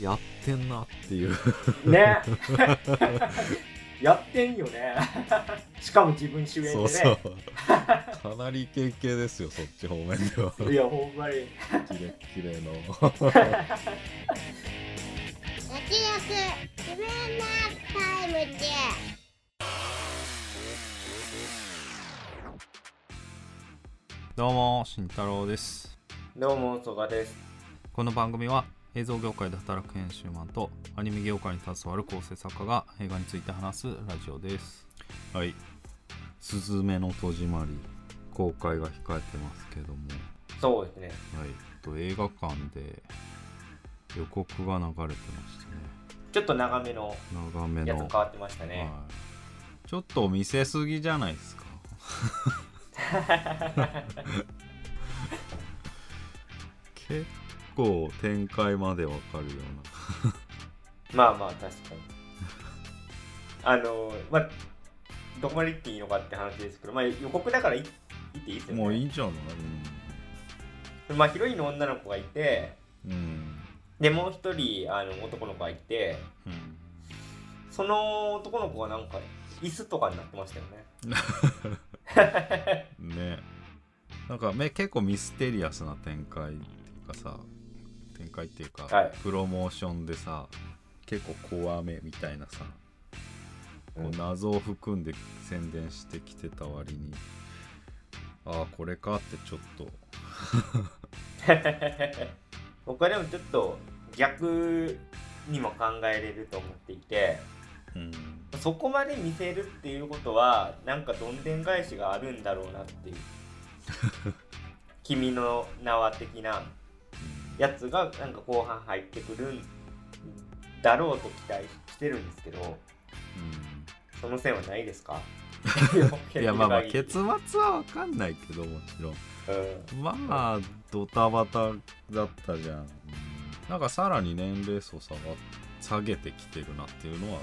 やってんなっていう。ね。やってんよね。しかも自分主演でね。そうそう。かなりイケイケですよそっち方面では。いやほんまに。キレッキレの。焼き焼自分のタイムでどうも慎太郎です。どうも曽我です。この番組は映像業界で働く編集マンとアニメ業界に携わる構成作家が映画について話すラジオです。はい「すずめの戸締まり」公開が控えてますけども。そうですね。はい。と映画館で予告が流れてましたね。ちょっと長めの長めの。やつ変わってましたね、はい、ちょっと見せすぎじゃないですか。結構展開までわかるようまあまあ確かに。あのまあどこまで言っていいのかって話ですけどまあ予告だから言っていいですよね。なもういいんじゃない？まあヒロインの女の子がいてうん、うん。でもう一人あの男の子がいてうん。その男の子がなんか椅子とかになってましたよね。ね。なんかめ結構ミステリアスな展開っていうかさ展開っていうか、はい。プロモーションでさ結構怖めみたいなさ、こううん。謎を含んで宣伝してきてた割にああこれかってちょっと。僕はでもちょっと逆にも考えれると思っていてうん。そこまで見せるっていうことはなんかどんでん返しがあるんだろうなっていう。君の名は的なやつがなんか後半入ってくるんだろうと期待してるんですけどうんその線はないですか？いやまあまあ 結末は分かんないけどもちろん。限りまあドタバタだったじゃん、うんなんかさらに年齢層下が下げてきてるなっていうのは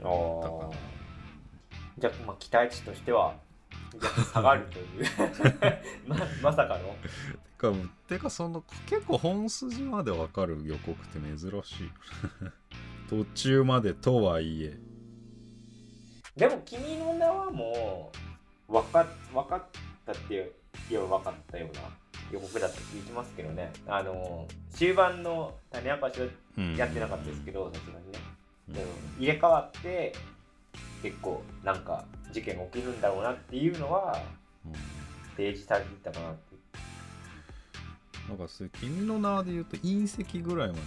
まあうん、だからあーじゃあまあ期待値としては逆に下がるという。ままさかの？てかてかその結構本筋までわかる予告って珍しい。途中までとはいえ。でも君の名はもう分か分かったって言えば分かったような予告だった聞いてますけどね。あの終盤の種明かしはうん。やってなかったですけどさすがにね。うん。入れ替わって結構なんか事件が起きるんだろうなっていうのはうん。提示されていたかなって。なんかそれ君の名で言うと隕石ぐらいまで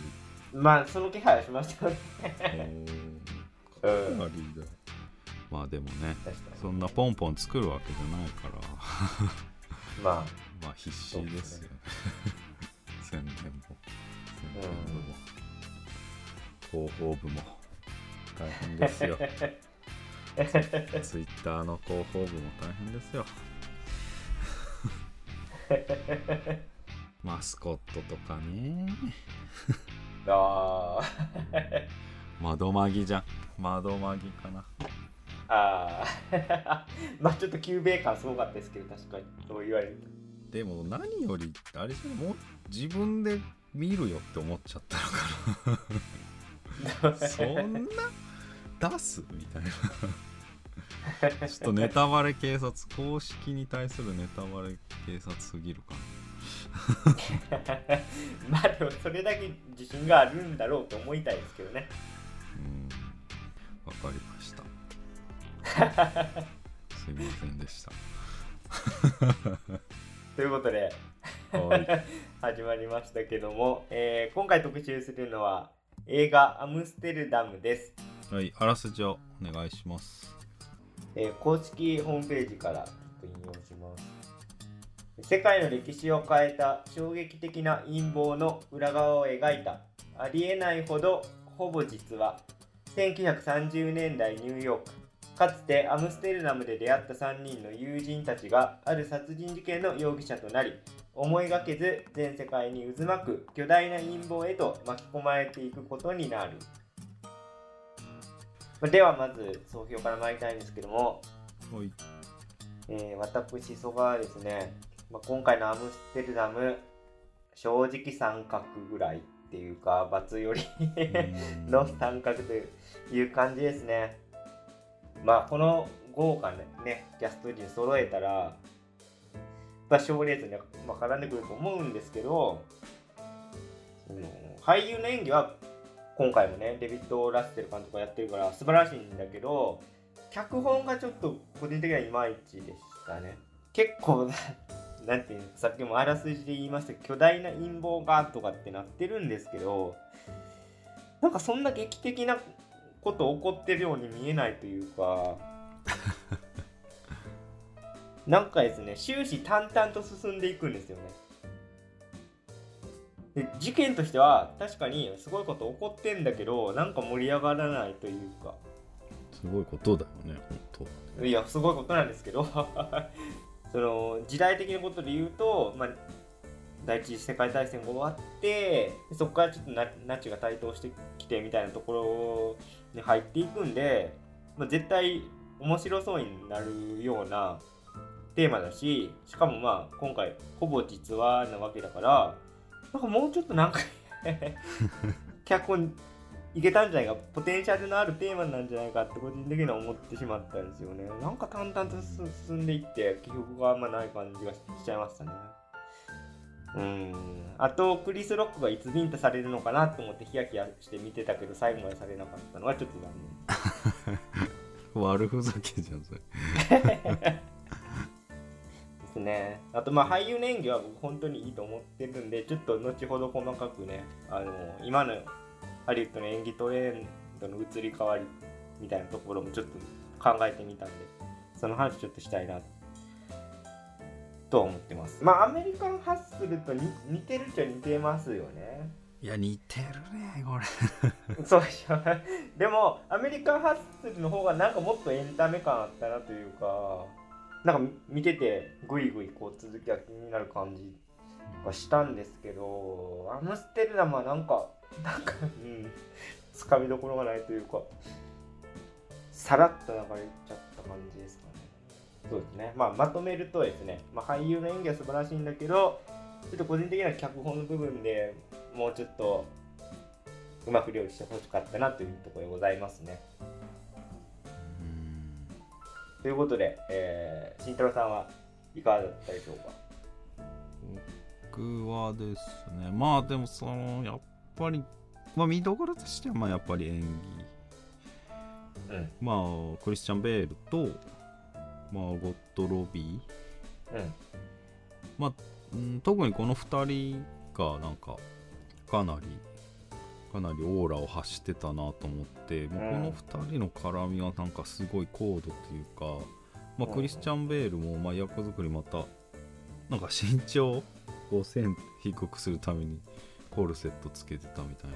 まあその気配はしました。よねかなりだまあでもねそんなポンポン作るわけじゃないから。まあ。まあ必死ですよね。宣伝も。宣伝部も、広報部も。大変ですよ ツイッターの広報部も大変ですよ。マスコットとかね。あ窓マギじゃん。窓マギかな。ーあー。まあちょっと旧米感すごかったですけど確かに。そう言われると。でも何よりあれもう自分で見るよって思っちゃったのかな。そんな出す？みたいな。ちょっとネタバレ警察公式に対するネタバレ警察すぎるか まあでもそれだけ自信があるんだろうと思いたいですけどね。なうん。わかりました。すいませんでした。ということではい。始まりましたけども、えー今回特集するのは映画「アムステルダム」です、はいあらすじをお願いします。えー公式ホームページから引用します。世界の歴史を変えた衝撃的な陰謀の裏側を描いたありえないほどほぼ実話1930年代ニューヨークかつてアムステルダムで出会った3人の友人たちがある殺人事件の容疑者となり思いがけず全世界に渦巻く巨大な陰謀へと巻き込まれていくことになる。まあではまず総評から参りたいんですけども、はい。えー私曽我はですね、まあ、今回のアムステルダム正直三角ぐらいっていうか罰よりうん。の三角という感じですね。まあこの豪華なねキャスト陣揃えたらまあ賞レースにはまあ絡んでくると思うんですけどその俳優の演技は今回もねデビッド・ラッセル監督がやってるから素晴らしいんだけど脚本がちょっと個人的にはいまいちでしたね。結構な なんていうのさっきもあらすじで言いました巨大な陰謀がとかってなってるんですけどなんかそんな劇的なこと起こってるように見えないというか なんかですね終始淡々と進んでいくんですよねで事件としては確かにすごいこと起こってんだけどなんか盛り上がらないというか。すごいことだよね本いやすごいことなんですけど。その時代的なことで言うと、まあ、第一次世界大戦が終わってそこからちょっとナナチが台頭してきてみたいなところに入っていくんで、まあ、絶対面白そうになるようなテーマだししかもまあ今回ほぼ実話なわけだからなんかもうちょっとなんか脚本いけたんじゃないかポテンシャルのあるテーマなんじゃないかって個人的には思ってしまったんですよね。なんか淡々と進んでいって記憶があんまない感じがしちゃいましたね。うん。あとクリス・ロックがいつビンタされるのかなと思ってヒヤヒヤして見てたけど最後までされなかったのはちょっと残念。悪ふざけじゃんそれ。ですね。あとまあ俳優の演技は僕本当にいいと思ってるんで、ちょっと後ほど細かくね、あの今のハリウッドの演技トレンドの移り変わりみたいなところもちょっと考えてみたんで、その話ちょっとしたいなと思ってます。まあアメリカンハッスルと似似てるっちゃ似てますよね。いや似てるねこれ そうでしょ。でもアメリカンハッスルの方がなんかもっとエンタメ感あったなというか、なんか見ててグイグイこう続きが気になる感じがしたんですけど、アムステルダムはなんか、なんか、うん、つかみどころがないというか、さらっと流れちゃった感じですかね。そうですね。まあまとめるとですね、まあ、俳優の演技は素晴らしいんだけど、ちょっと個人的には脚本の部分でもうちょっとうまく料理してほしかったなというところでございますね。うんということで、えー、慎太郎さんはいかがだったでしょうか？僕はですねまあでもそのやっぱりまあ見どころとしてはまあやっぱり演技。うん。まあクリスチャン・ベールとまあゴッド・ロビー。うん。まあ、うん特にこの2人がなんかかなりかなりオーラを発してたなと思って、もうこの2人の絡みはなんかすごい高度というか、まあ、うん。クリスチャン・ベールもまあ役作りまたなんか身長5セン低くするためにコルセットつけてたみたい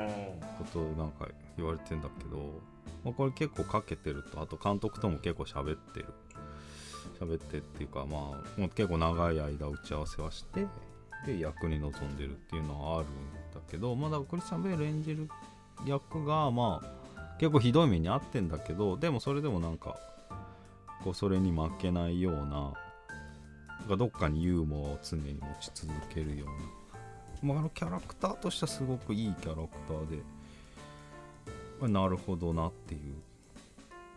なうん。ことをなんか言われてんだけど、まあ、これ結構かけてるとあと監督とも結構喋ってる。喋ってっていうかまあもう結構長い間打ち合わせはしてで役に臨んでるっていうのはあるんだけどまあだからクリスチャン・ベール演じる役がまあ結構ひどい目に遭ってんだけどでもそれでもなんかこうそれに負けないようななどっかにユーモアを常に持ち続けるような。まあ、あのキャラクターとしてはすごくいいキャラクターで、まあなるほどなっていう。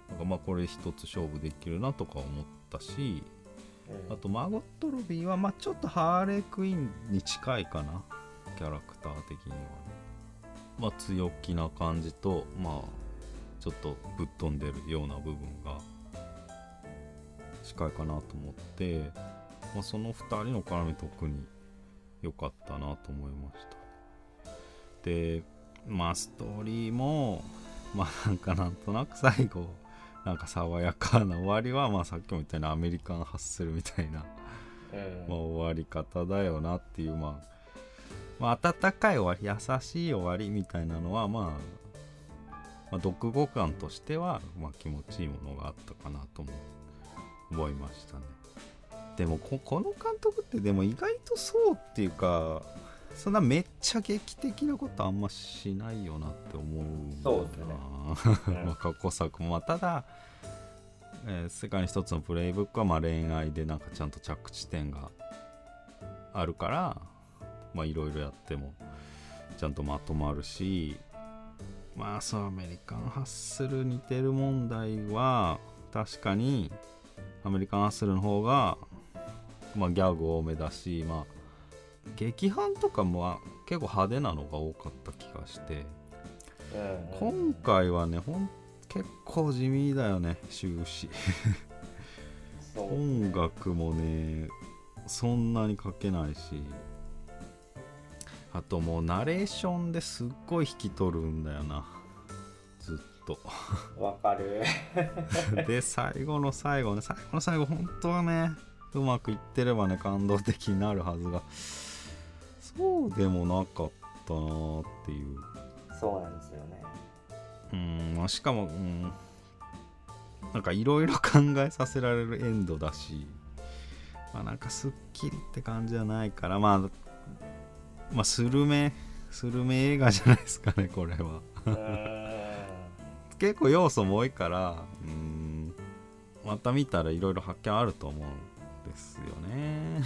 なんかまあこれ一つ勝負できるなとか思ったしあとマーゴット・ロビーはまあちょっとハーレークイーンに近いかなキャラクター的にはね。まあ強気な感じとまあちょっとぶっ飛んでるような部分が近いかなと思って、まあ、その2人の絡み特に良かったなと思いました。でまあストーリーもまあなんかなんとなく最後なんか爽やかな終わりはまあさっきも言ったようにアメリカンハッスルみたいな、うん。まあ、終わり方だよなっていうまあまあ温かい終わり優しい終わりみたいなのはまあ、まあ、読後感としては、まあ、気持ちいいものがあったかなとも思いましたね。でもここの監督ってでも意外とそうっていうかそんなめっちゃ劇的なことあんましないよなって思うそうですね。う んまあ過去作も。まあただ、えー世界に一つのプレイブックはまあ恋愛でなんかちゃんと着地点があるからまあいろいろやってもゃんとまとまるしまあそうアメリカンハッスル似てる問題は確かにアメリカンハッスルの方が、まあ、ギャグ多めだしまあ劇伴とかも結構派手なのが多かった気がして今回はねほん結構地味だよね終始。音楽もねそんなに書けないしあともうナレーションですっごい引き取るんだよな。ずっと。わかる。で最後の最後ね。最後の最後本当はねうまくいってればね感動的になるはずが。そうでもなかったなーっていう。そうなんですよね。うんまあしかもうんなんかいろいろ考えさせられるエンドだしまあなんかすっきりって感じじゃないからまあまあスルメスルメ映画じゃないですかねこれは。結構要素も多いからうんまた見たらいろいろ発見あると思うんですよね。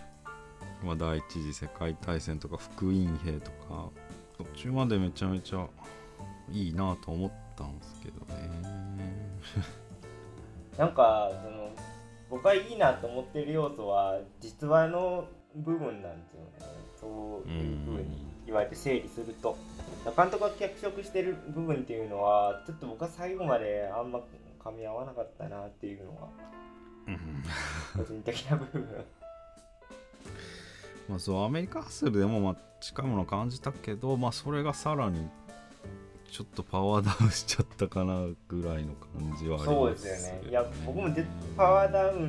まあ第一次世界大戦とか福音兵とか途中までめちゃめちゃいいなと思ったんですけどね。なんかその僕がいいなと思ってる要素は実話の部分なんですよねそういうふうに言われて整理すると。監督が脚色してる部分っていうのはちょっと僕は最後まであんま噛み合わなかったなっていうのがうん。個人的な部分。まあそうアメリカハッスルでもまあ近いもの感じたけどまあそれがさらにちょっとパワーダウンしちゃったかなぐらいの感じはありますそうですよね。いや僕もパワーダウン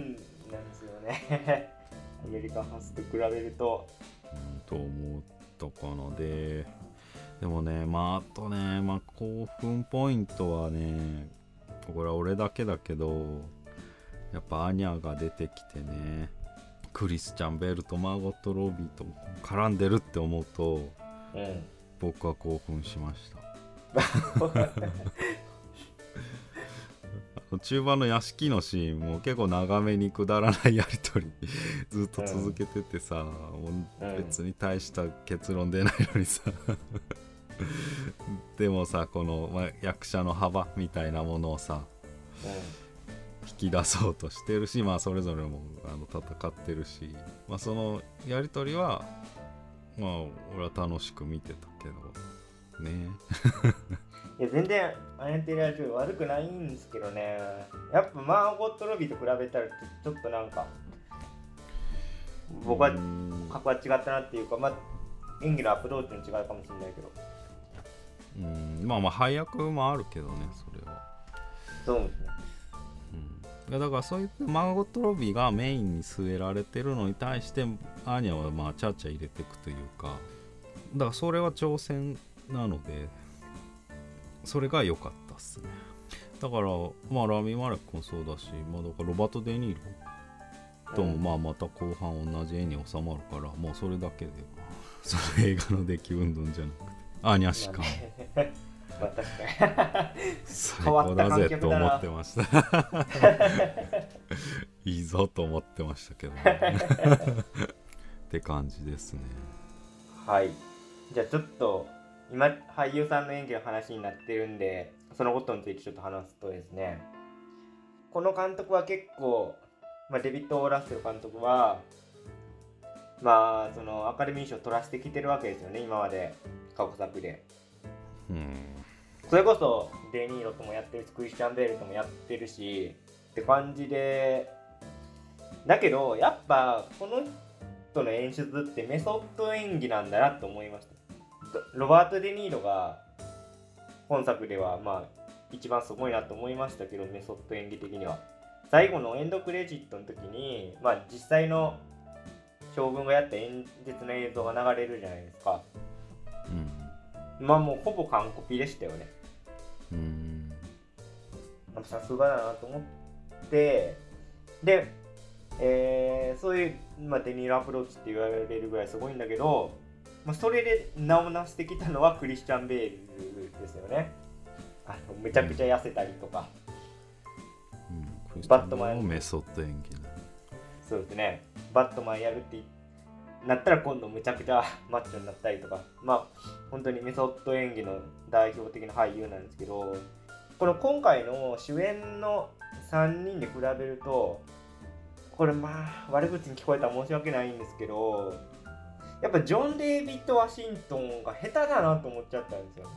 なんですよね。アメリカンハスと比べると。うんと思ったかな。ででもねまああとねまあ興奮ポイントはねこれは俺だけだけどやっぱアニャが出てきてねクリスチャン・ベールとマーゴット・ロビーと絡んでるって思うとうん。僕は興奮しました 中盤の屋敷のシーンも結構長めにくだらないやり取り ずっと続けててさ、もううん。別に大した結論出ないのにさ。でもさこの、まあ、役者の幅みたいなものをさ引き出そうとしてるしまあそれぞれもあの戦ってるし、まあ、そのやり取りはまあ俺は楽しく見てたけどねいや全然アニャ・テイラー・ジョイ悪くないんですけどね。やっぱマーゴット・ロビーと比べたらちょっとなんか僕はうん格は違ったなっていうかまあ演技のアプローチの違いかもしれないけど。うんまあまあ配役もあるけどねそれは、そうですね。うん、だからそういうマーゴット・ロビーがメインに据えられてるのに対してアーニャはまあちゃちゃ入れていくというか。だからそれは挑戦なのでそれが良かったっすね。だからまあラミ・マレックもそうだし、まあ、だからロバート・デ・ニーロともまあまた後半同じ絵に収まるからもうそれだけで その映画の出来云々じゃなくて。アーニャしかもまあ 確かに。最変わった高だぜと思ってました。いいぞと思ってましたけど、ね、って感じですね。はい。じゃあちょっと今俳優さんの演技の話になってるんでそのことについてちょっと話すとですねこの監督は結構、まあ、デビッド・オーラッセル監督はまあそのアカデミー賞を取らせてきてるわけですよね今まで過去作で。うん。それこそデニーロともやってるしクリスチャン・ベールともやってるしって感じでだけどやっぱこの人の演出ってメソッド演技なんだなと思いましたロバート・デ・ニーロが本作ではまあ一番すごいなと思いましたけどメソッド演技的には。最後のエンドクレジットの時にまあ実際の将軍がやった演説の映像が流れるじゃないですか。うん。まあもうほぼ完コピでしたよね。うん。さすがだなと思って。で、えーそういう、まあ、デニールアプローチって言われるぐらいすごいんだけど、まあ、それで名を成してきたのはクリスチャン・ベールですよね。あのめちゃくちゃ痩せたりとか、うん、バットマンのメソッド演技だ。そうですね。バットマンやるってなったら今度むちゃくちゃマッチョになったりとか。まあ本当にメソッド演技の代表的な俳優なんですけどこの今回の主演の3人で比べるとこれまあ悪口に聞こえたら申し訳ないんですけどやっぱジョン・デイビッド・ワシントンが下手だなと思っちゃったんですよ。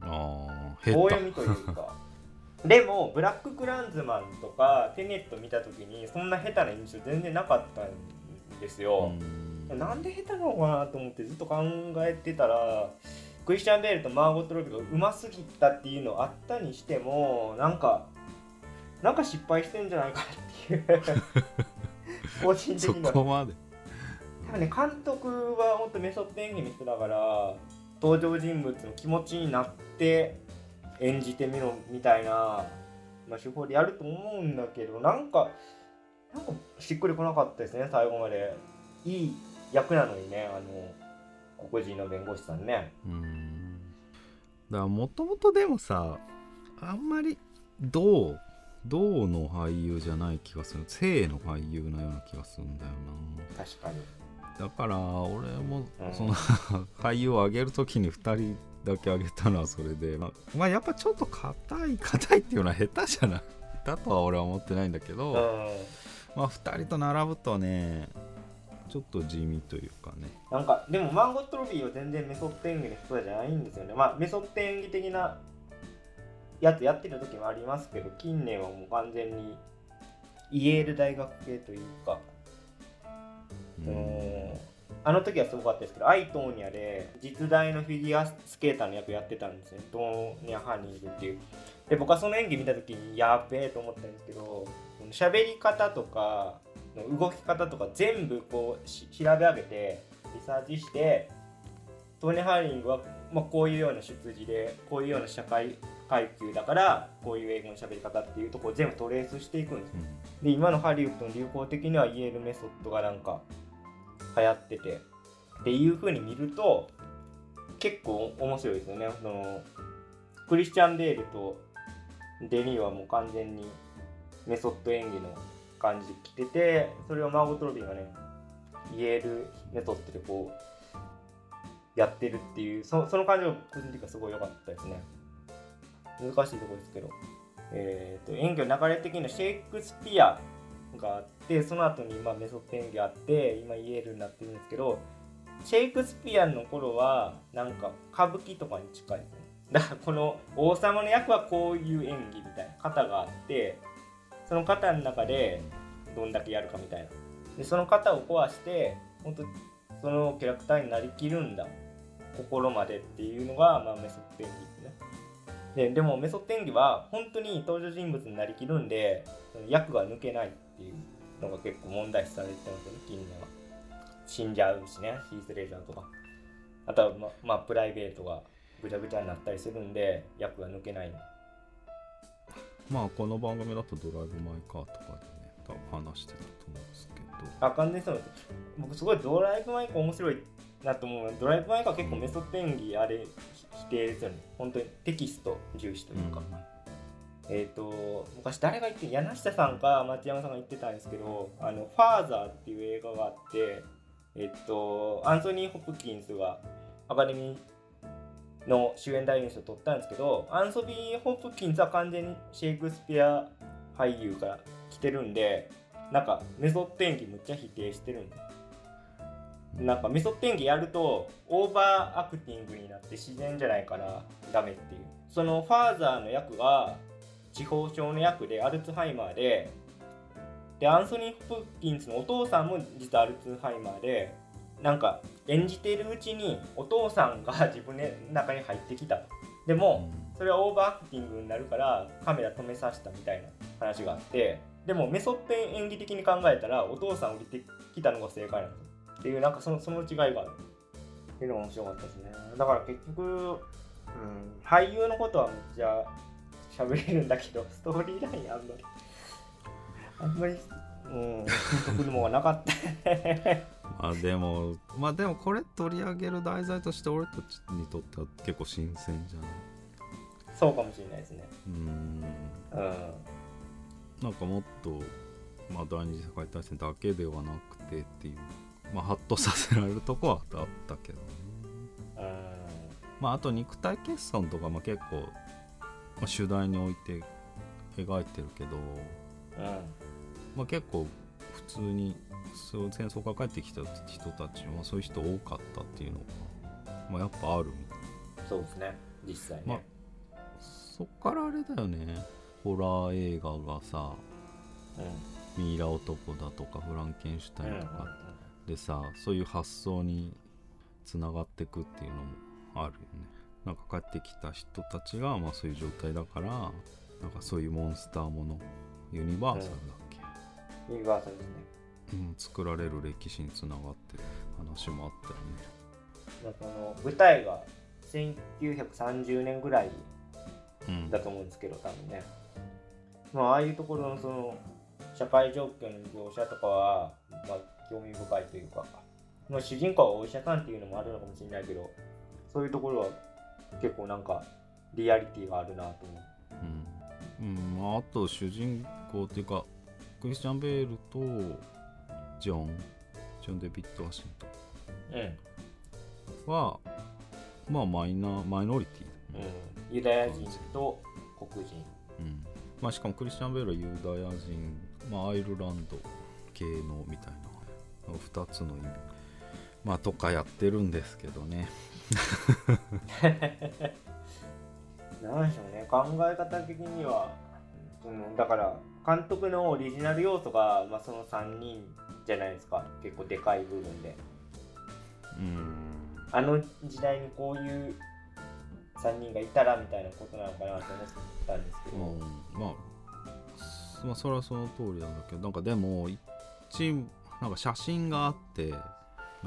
ああ棒下読みというか。でもブラック・クランズマンとかテネット見た時にそんな下手な印象全然なかったんです手よ、うん。なんで下手なのかなと思ってずっと考えてたらクリスチャン・ベールとマーゴット・ロビーがうますぎたっていうのあったにしてもなんかなんか失敗してんじゃないかっていう。個人的そには。こまで多分ね監督は本当メソッド演技の人だから登場人物の気持ちになって演じてみろみたいな、まあ、手法でやると思うんだけどなんかなんかしっくりこなかったですね最後まで。いい役なのにねあの黒人の弁護士さんね。うん。だからもともとでもさあんまり銅銅の俳優じゃない気がする。正の俳優のような気がするんだよ確かに。なだから俺もうん。その 俳優を上げる時に2人だけ上げたのはそれでまあまあやっぱちょっと硬い硬いっていうのは下手じゃない。だとは俺は思ってないんだけど、うん。まあ2人と並ぶとねちょっと地味というかね。なんかでもマンゴット・ロビーは全然メソッド演技の人じゃないんですよね。まあメソッド演技的なやつやってる時もありますけど近年はもう完全にイエール大学系というか、ううん。ん、あの時はすごかったですけどアイトーニャで実大のフィギュアスケーターの役やってたんですね。トーニャ・ハニールっていう。で僕はその演技見た時にやっべえと思ったんですけど喋り方とか動き方とか全部こうし調べ上げてリサーチしてトーニー・ハーリングは、まあ、こういうような出自でこういうような社会階級だからこういう英語の喋り方っていうとこを全部トレースしていくんですよ。で今のハリウッドの流行的にはイエールメソッドがなんか流行ってて。っていう風に見ると結構面白いですよね。そのクリスチャン・ベールとデニーはもう完全にメソッド演技の感じで来ててそれをマーゴト・ロビンがねイエールメソッドでこうやってるっていうそその感じが個人的にはすごい良かったですね。難しいとこですけど。えー、と演技の流れ的にはシェイクスピアがあってその後に今メソッド演技あって今イエールになってるんですけどシェイクスピアの頃はなんか歌舞伎とかに近いですね。だからこの王様の役はこういう演技みたいな型があってその型の中でどんだけやるかみたいな。でその型を壊して本当そのキャラクターになりきるんだ。心までっていうのが、まあ、メソッド演技ですね。ででもメソッド演技は本当に登場人物になりきるんで役が抜けないっていう。のが結構問題視されてますよね。近年は。死んじゃうしね。ヒース・レジャーとか。あとはままあプライベートがぐちゃぐちゃになったりするんで役が抜けないまあこの番組だとドライブ・マイ・カーとかでね多分話してたと思うんですけど。あ完全にそうです。僕すごいドライブ・マイカー面白いなと思う。ドライブ・マイカー結構メソッド演技あれひ否定ですよね。本当にテキスト重視というか、えっ、と昔誰が言って柳下さんか町山さんが言ってたんですけど「あのファーザー」っていう映画があってえっ、とアンソニー・ホプキンスがアカデミーの主演男優賞を取ったんですけどアンソニー・ホプキンスは完全にシェイクスピア俳優から来てるんでなんかメソッド演技むっちゃ否定してるんで。すなんかメソッド演技やるとオーバーアクティングになって自然じゃないからダメっていう。そのファーザーの役は認知症の役でアルツハイマーででアンソニー・ホプキンスのお父さんも実はアルツハイマーでなんか演じているうちにお父さんが自分の中に入ってきた。でもそれはオーバーアクティングになるからカメラ止めさせたみたいな話があってでもメソッド演技的に考えたらお父さん降りてきたのが正解なんですよ。っていうなんかそのその違いがある。っていうのが面白かったですね。だから結局、うん、俳優のことはめっちゃ喋れるんだけど ストーリーラインあんまりあんまりうんピンとくるものがなかった。まあでもまあでもこれ取り上げる題材として俺たちにとっては結構新鮮じゃない？そうかもしれないですね。うーん。うん。なんかもっとまあ第二次世界大戦だけではなくてっていうまあハッとさせられるとこはあったけどね。うん。まああと肉体欠損とかも結構、まあ、主題に置いて描いてるけど、まあ、結構普通にそう戦争から帰ってきた人たちはそういう人多かったっていうのが、まあ、やっぱあるみたいそうですね。実際ね、まそっからあれだよね。ホラー映画がさうん。ミイラ男だとかフランケンシュタインとかでさそういう発想につながってくっていうのもあるよねなんか帰ってきた人たちがまあそういう状態だからなんかそういうモンスターものユニバーサルだっけ、ユニバーサルですね。うん作られる歴史につながってる話もあったよね。まあその舞台が1930年ぐらいうん。だと思うんですけど多分ね。まあああいうところのその社会状況の描写とかはまあ興味深いというか、まあ、主人公はお医者さんっていうのもあるのかもしれないけどそういうところは結構なんかリアリティがあるなと思う。ん、うん。まあ、あと主人公っていうかクリスチャン・ベールとジョン。ジョン・デビッド・ワシントううん。ンはまあマイナーマイノリティ。うん、ユダヤ人と黒人。うん。まあ、しかもクリスチャン・ベールはユダヤ人、まあ、アイルランド系のみたいな。2つの意味。まあとかやってるんですけどねなんでしょうね。考え方的には。そのだから監督のオリジナル要素が、まあ、その3人じゃないですか。結構でかい部分で。うん。あの時代にこういう3人がいたらみたいなことなのかなと思ったんですけど、うん。まあまあそれはその通りなんだけどなんかでも一なんか写真があって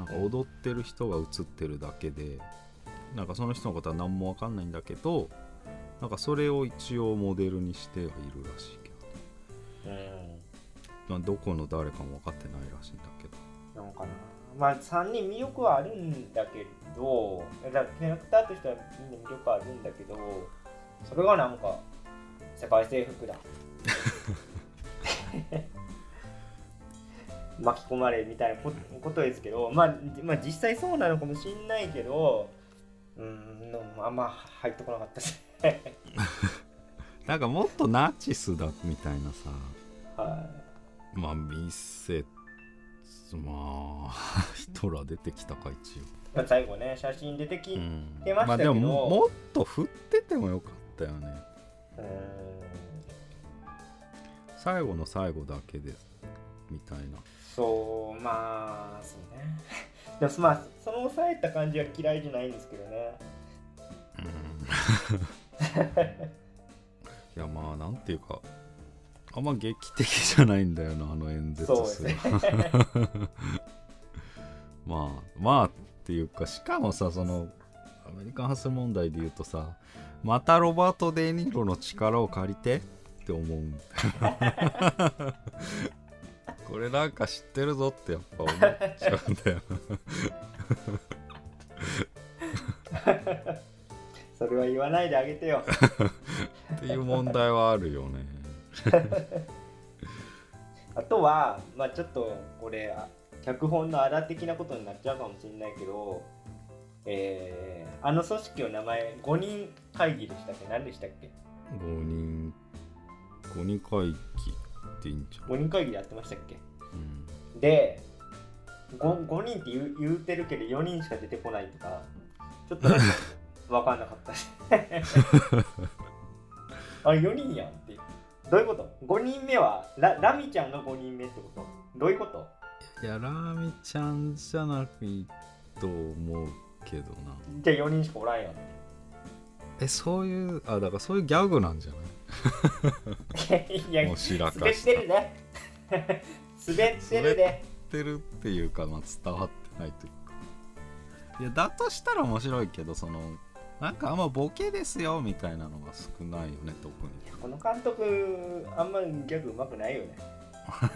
なんか踊ってる人が写ってるだけでなんかその人のことは何も分かんないんだけどなんかそれを一応モデルにしてはいるらしいけどね。うん。まあどこの誰かも分かってないらしいんだけど。なんかな。まあ3人魅力はあるんだけどだキャラクターとしてはみんな魅力あるんだけどそれがなんか世界征服だ巻き込まれみたいなこことですけど、まあ、まあ実際そうなのかもしんないけどうーんあんま入ってこなかったですね。なんかもっとナチスだみたいなさ。はまあ見せまあヒトラー出てきたか一応。い、まあ、最後ね写真出てき、うーうん出ましたけど。あでももっと振っててもよかったよね。ん。最後の最後だけでみたいなそうまあそうね。でもまあその抑えた感じは嫌いじゃないんですけどね。いやまあなんていうかあんま劇的じゃないんだよなあの演説そうですね。まあまあっていうかしかもさそのアメリカンハス問題で言うとさまたロバート・デ・ニーロの力を借りてって思うんこれなんか知ってるぞってやっぱ思っちゃうんだよそれは言わないであげてよ。っていう問題はあるよね。あとはまあちょっとこれあ脚本のあら的なことになっちゃうかもしれないけどえー、あの組織の名前5人会議でしたっけ？何でしたっけ？5人5人会議っていいんじゃん、5人会議でやってましたっけ？うん。で 5, 5人って言う言うてるけど4人しか出てこないとかちょっと分 かんなかったし。あれ4人やんってどういうこと ?5 人目はララミちゃんが5人目ってこと？どういうこと？いやラーミちゃんじゃなくいいと思うけどな。じゃあ4人しかおらんやん。えそういうあだからそういうギャグなんじゃない？いやもうしらか滑っしてるね。滑ってるね。てるっていうか、まあ、伝わってないというか。いやだとしたら面白いけどそのなんかあんまボケですよみたいなのが少ないよね特に。この監督あんまギャグうまくないよね。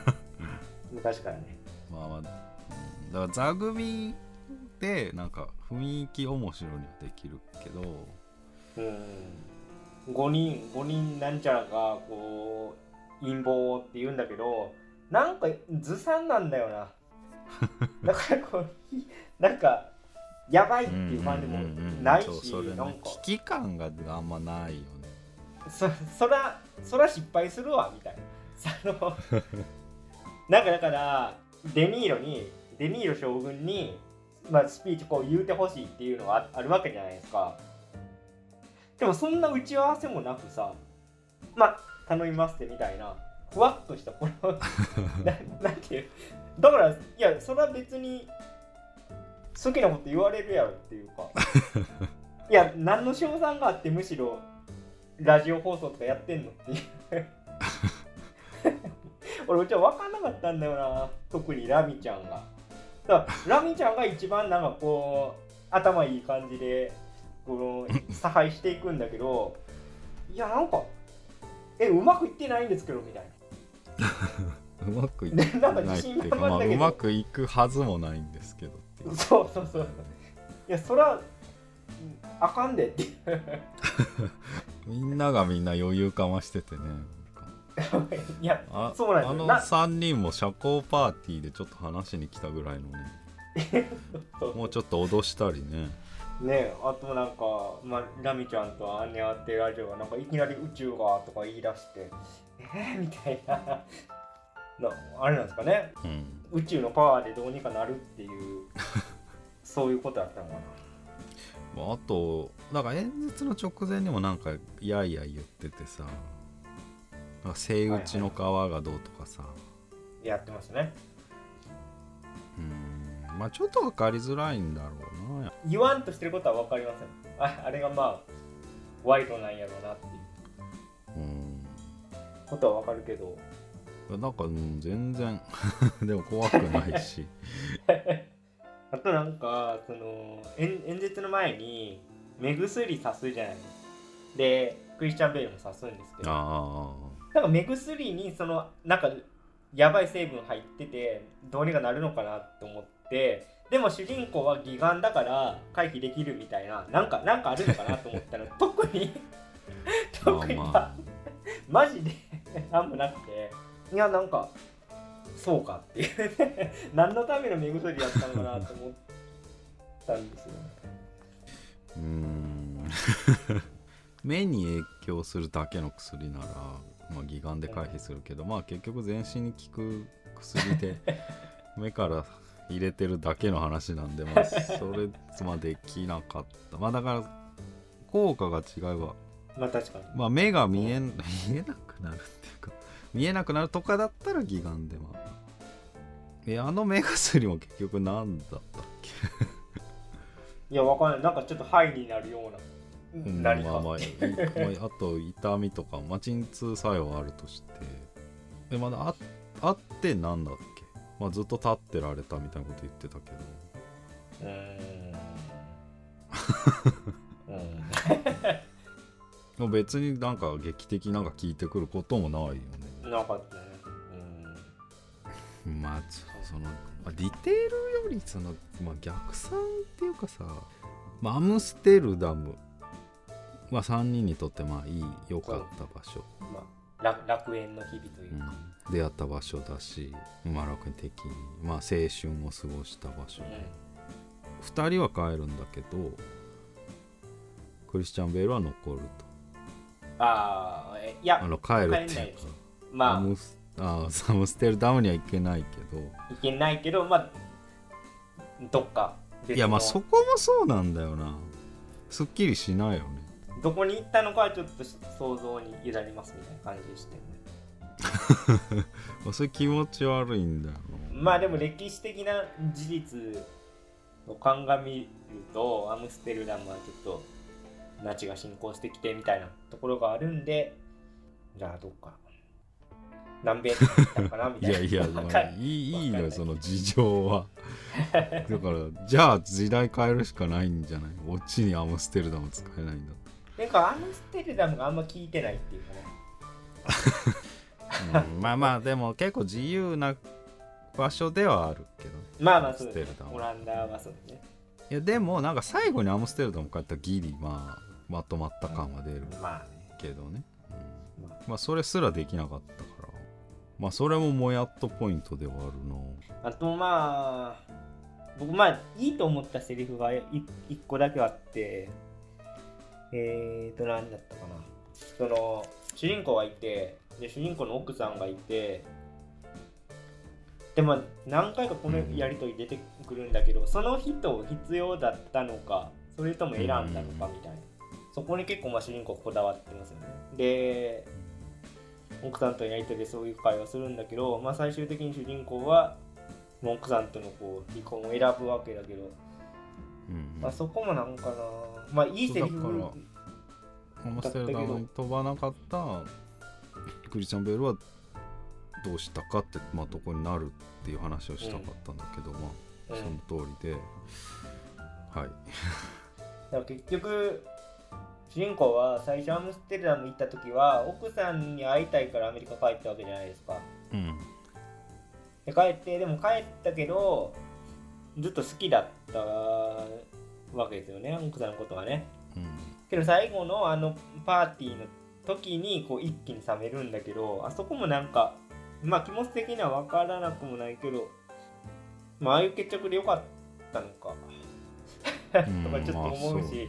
昔からね。まあまあうん。だから座組でなんか雰囲気面白いにはできるけどうん5人5人なんちゃらがこう陰謀って言うんだけどなんかずさんなんだよな。だからこうなんかやばいっていう感じもないし、うんうん危機感があんまないよね。そそらそら失敗するわみたいな。そのなんかだからデニーロにデニーロ将軍に、まあ、スピーチこう言うてほしいっていうのがああるわけじゃないですかでもそんな打ち合わせもなくさまあ。頼みますってみたいなふわっとしたこの ななんていうだからいやそれは別に好きなこと言われるやろっていうか。いや何の賞賛があってむしろラジオ放送とかやってんのっていう。俺うちは分かんなかったんだよな特にラミちゃんが。だからラミちゃんが一番なんかこう頭いい感じでこの差配していくんだけどいやなんかえうまくいってないんですけどみたい うまくいってないっていうか、まあ、うまくいくはずもないんですけどそうそうそう。いやそらうんあかんでって みんながみんな余裕かましててね いやあそうなんあのよ。な3人も社交パーティーでちょっと話しに来たぐらいのね。もうちょっと脅したりねねあとなんか、まあ、ラミちゃんとアンってラジオがなんかいきなり宇宙がとか言い出してえー、みたいな。なあれなんですかね。うん。宇宙のパワーでどうにかなるっていうそういうことだったのかな。まああとだから演説の直前にもなんかやいやい言っててさなんかセイウチの皮がどうとかさ、やってますね。うんまあちょっと分かりづらいんだろうな。言わんとしてることは分かりません。ああれがまあワイドなんやろうなっていう。うん。ことは分かるけど。なんか、うん、全然。でも怖くないし。あとなんかその演演説の前に目薬さすじゃないですか。でクリスチャン・ベールもさすんですけど。あなんか目薬にそのなんかやばい成分入っててどうにかなるのかなと思ってでも主人公は義眼だから回避できるみたいななんかなんかあるのかなと思ったら 特に 特にまあまな マジでなんもなくて。いやなんかそうかっていうね。何のための目薬やったのかなと思ったんですよね。あうん。目に影響するだけの薬なら、まあ、義眼で回避するけどまあ結局全身に効く薬で目から入れてるだけの話なんでまあそれまあできなかった。まあだから効果が違えばまあ確かに。まあ目が見えん見えなくなるっていうか見えなくなるとかだったら義眼でまあ。えあの目薬も結局何だったっけ？いやわかんない。なんかちょっとハイになるようなうん何か。まあまあ、いまああと痛みとか、まあ、鎮痛作用あるとして。でまだああってなんだっけ、まあ、ずっと立ってられたみたいなこと言ってたけど。うーん。うん。別になんか劇的なんか聞いてくることもないよね。なかったね。まあそその、まあ、ディテールよりその、まあ、逆算っていうかさ、まあ、アムステルダムは3人にとってまあいい良かった場所、う。ん。まあ、楽楽園の日々というか。うん、出会った場所だし、まあ、楽的に、まあ、青春を過ごした場所で、2人は帰るんだけどクリスチャン・ベールは残るああ、えいとやあ、の帰るっていいうかまあ、アムスあーアムステルダムには行けないけど。いけないけど、まあ、どっかいやまあそこもそうなんだよな。すっきりしないよねどこに行ったのかはちょっと想像に委ねますみたいな感じでしてるまあそういう気持ち悪いんだよな まあでも歴史的な事実を鑑みるとアムステルダムはちょっとナチが進行してきてみたいなところがあるんでじゃあどっか南米とかみたいな。いやいや、いい。いいのよその事情は。だからじゃあ時代変えるしかないんじゃない？こっちにアムステルダム使えないんだっなんかアムステルダムがあんま聞いてないっていうかね。うんまあまあでも結構自由な場所ではあるけどね。まあまあそうですね。アムステルダム。オランダはそうですね。いやでもなんか最後にアムステルダム帰ったらギリまあまとまった感は出るけどね、うん。ままあそれすらできなかったから。まあそれももやっとポイントではあるのあとまあ僕まあいいと思ったセリフがい一個だけあってえーと何だったかな。その主人公がいてで主人公の奥さんがいてでまあ何回かこのやりとり出てくるんだけどその人必要だったのかそれとも選んだのかみたいな。そこに結構まあ主人公こだわってますよね。で奥さんとのやりとりでそういう会話するんだけど、まあ、最終的に主人公は奥さんとのこう離婚を選ぶわけだけど、うんまあ、そこもなんかな。まあいいセリフだからアムステルダムに飛ばなかったクリスチャン・ベールはどうしたかって、まあ、とこになるっていう話をしたかったんだけど、まあうんその通りで。はい。だから結局主人公は最初アムステルダム行った時は奥さんに会いたいからアメリカ帰ったわけじゃないですか。うん。で帰ってでも帰ったけどずっと好きだったわけですよね奥さんのことがね。うん。けど最後のあのパーティーの時にこう一気に冷めるんだけどあそこもなんかまあ気持ち的には分からなくもないけどまあああいう決着でよかったのか。とかちょっと思うし、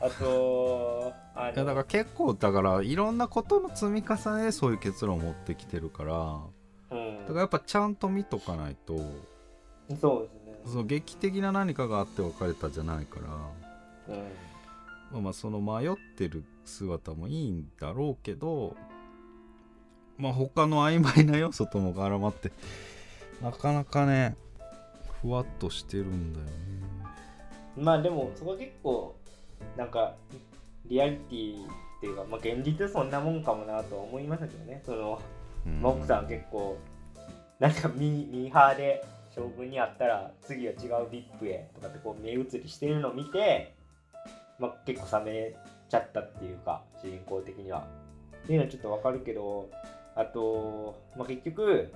あとあいやだから結構だからいろんなことの積み重ねでそういう結論を持ってきてるからうん。だからやっぱちゃんと見とかないと。そうですねその劇的な何かがあって別れたじゃないから。うん。まあまあその迷ってる姿もいいんだろうけどまあ他の曖昧な要素とも絡まってなかなかねふわっとしてるんだよね。まあでもそこ結構なんかリアリティっていうか、まあ、現実そんなもんかもなとは思いましたけどね。その、うん。まあ奥さん結構なんかミミーハーで将軍に会ったら次は違う VIP へとかってこう目移りしてるのを見て、まあ、結構冷めちゃったっていうか主人公的には。っていうのはちょっとわかるけどあと、まあ、結局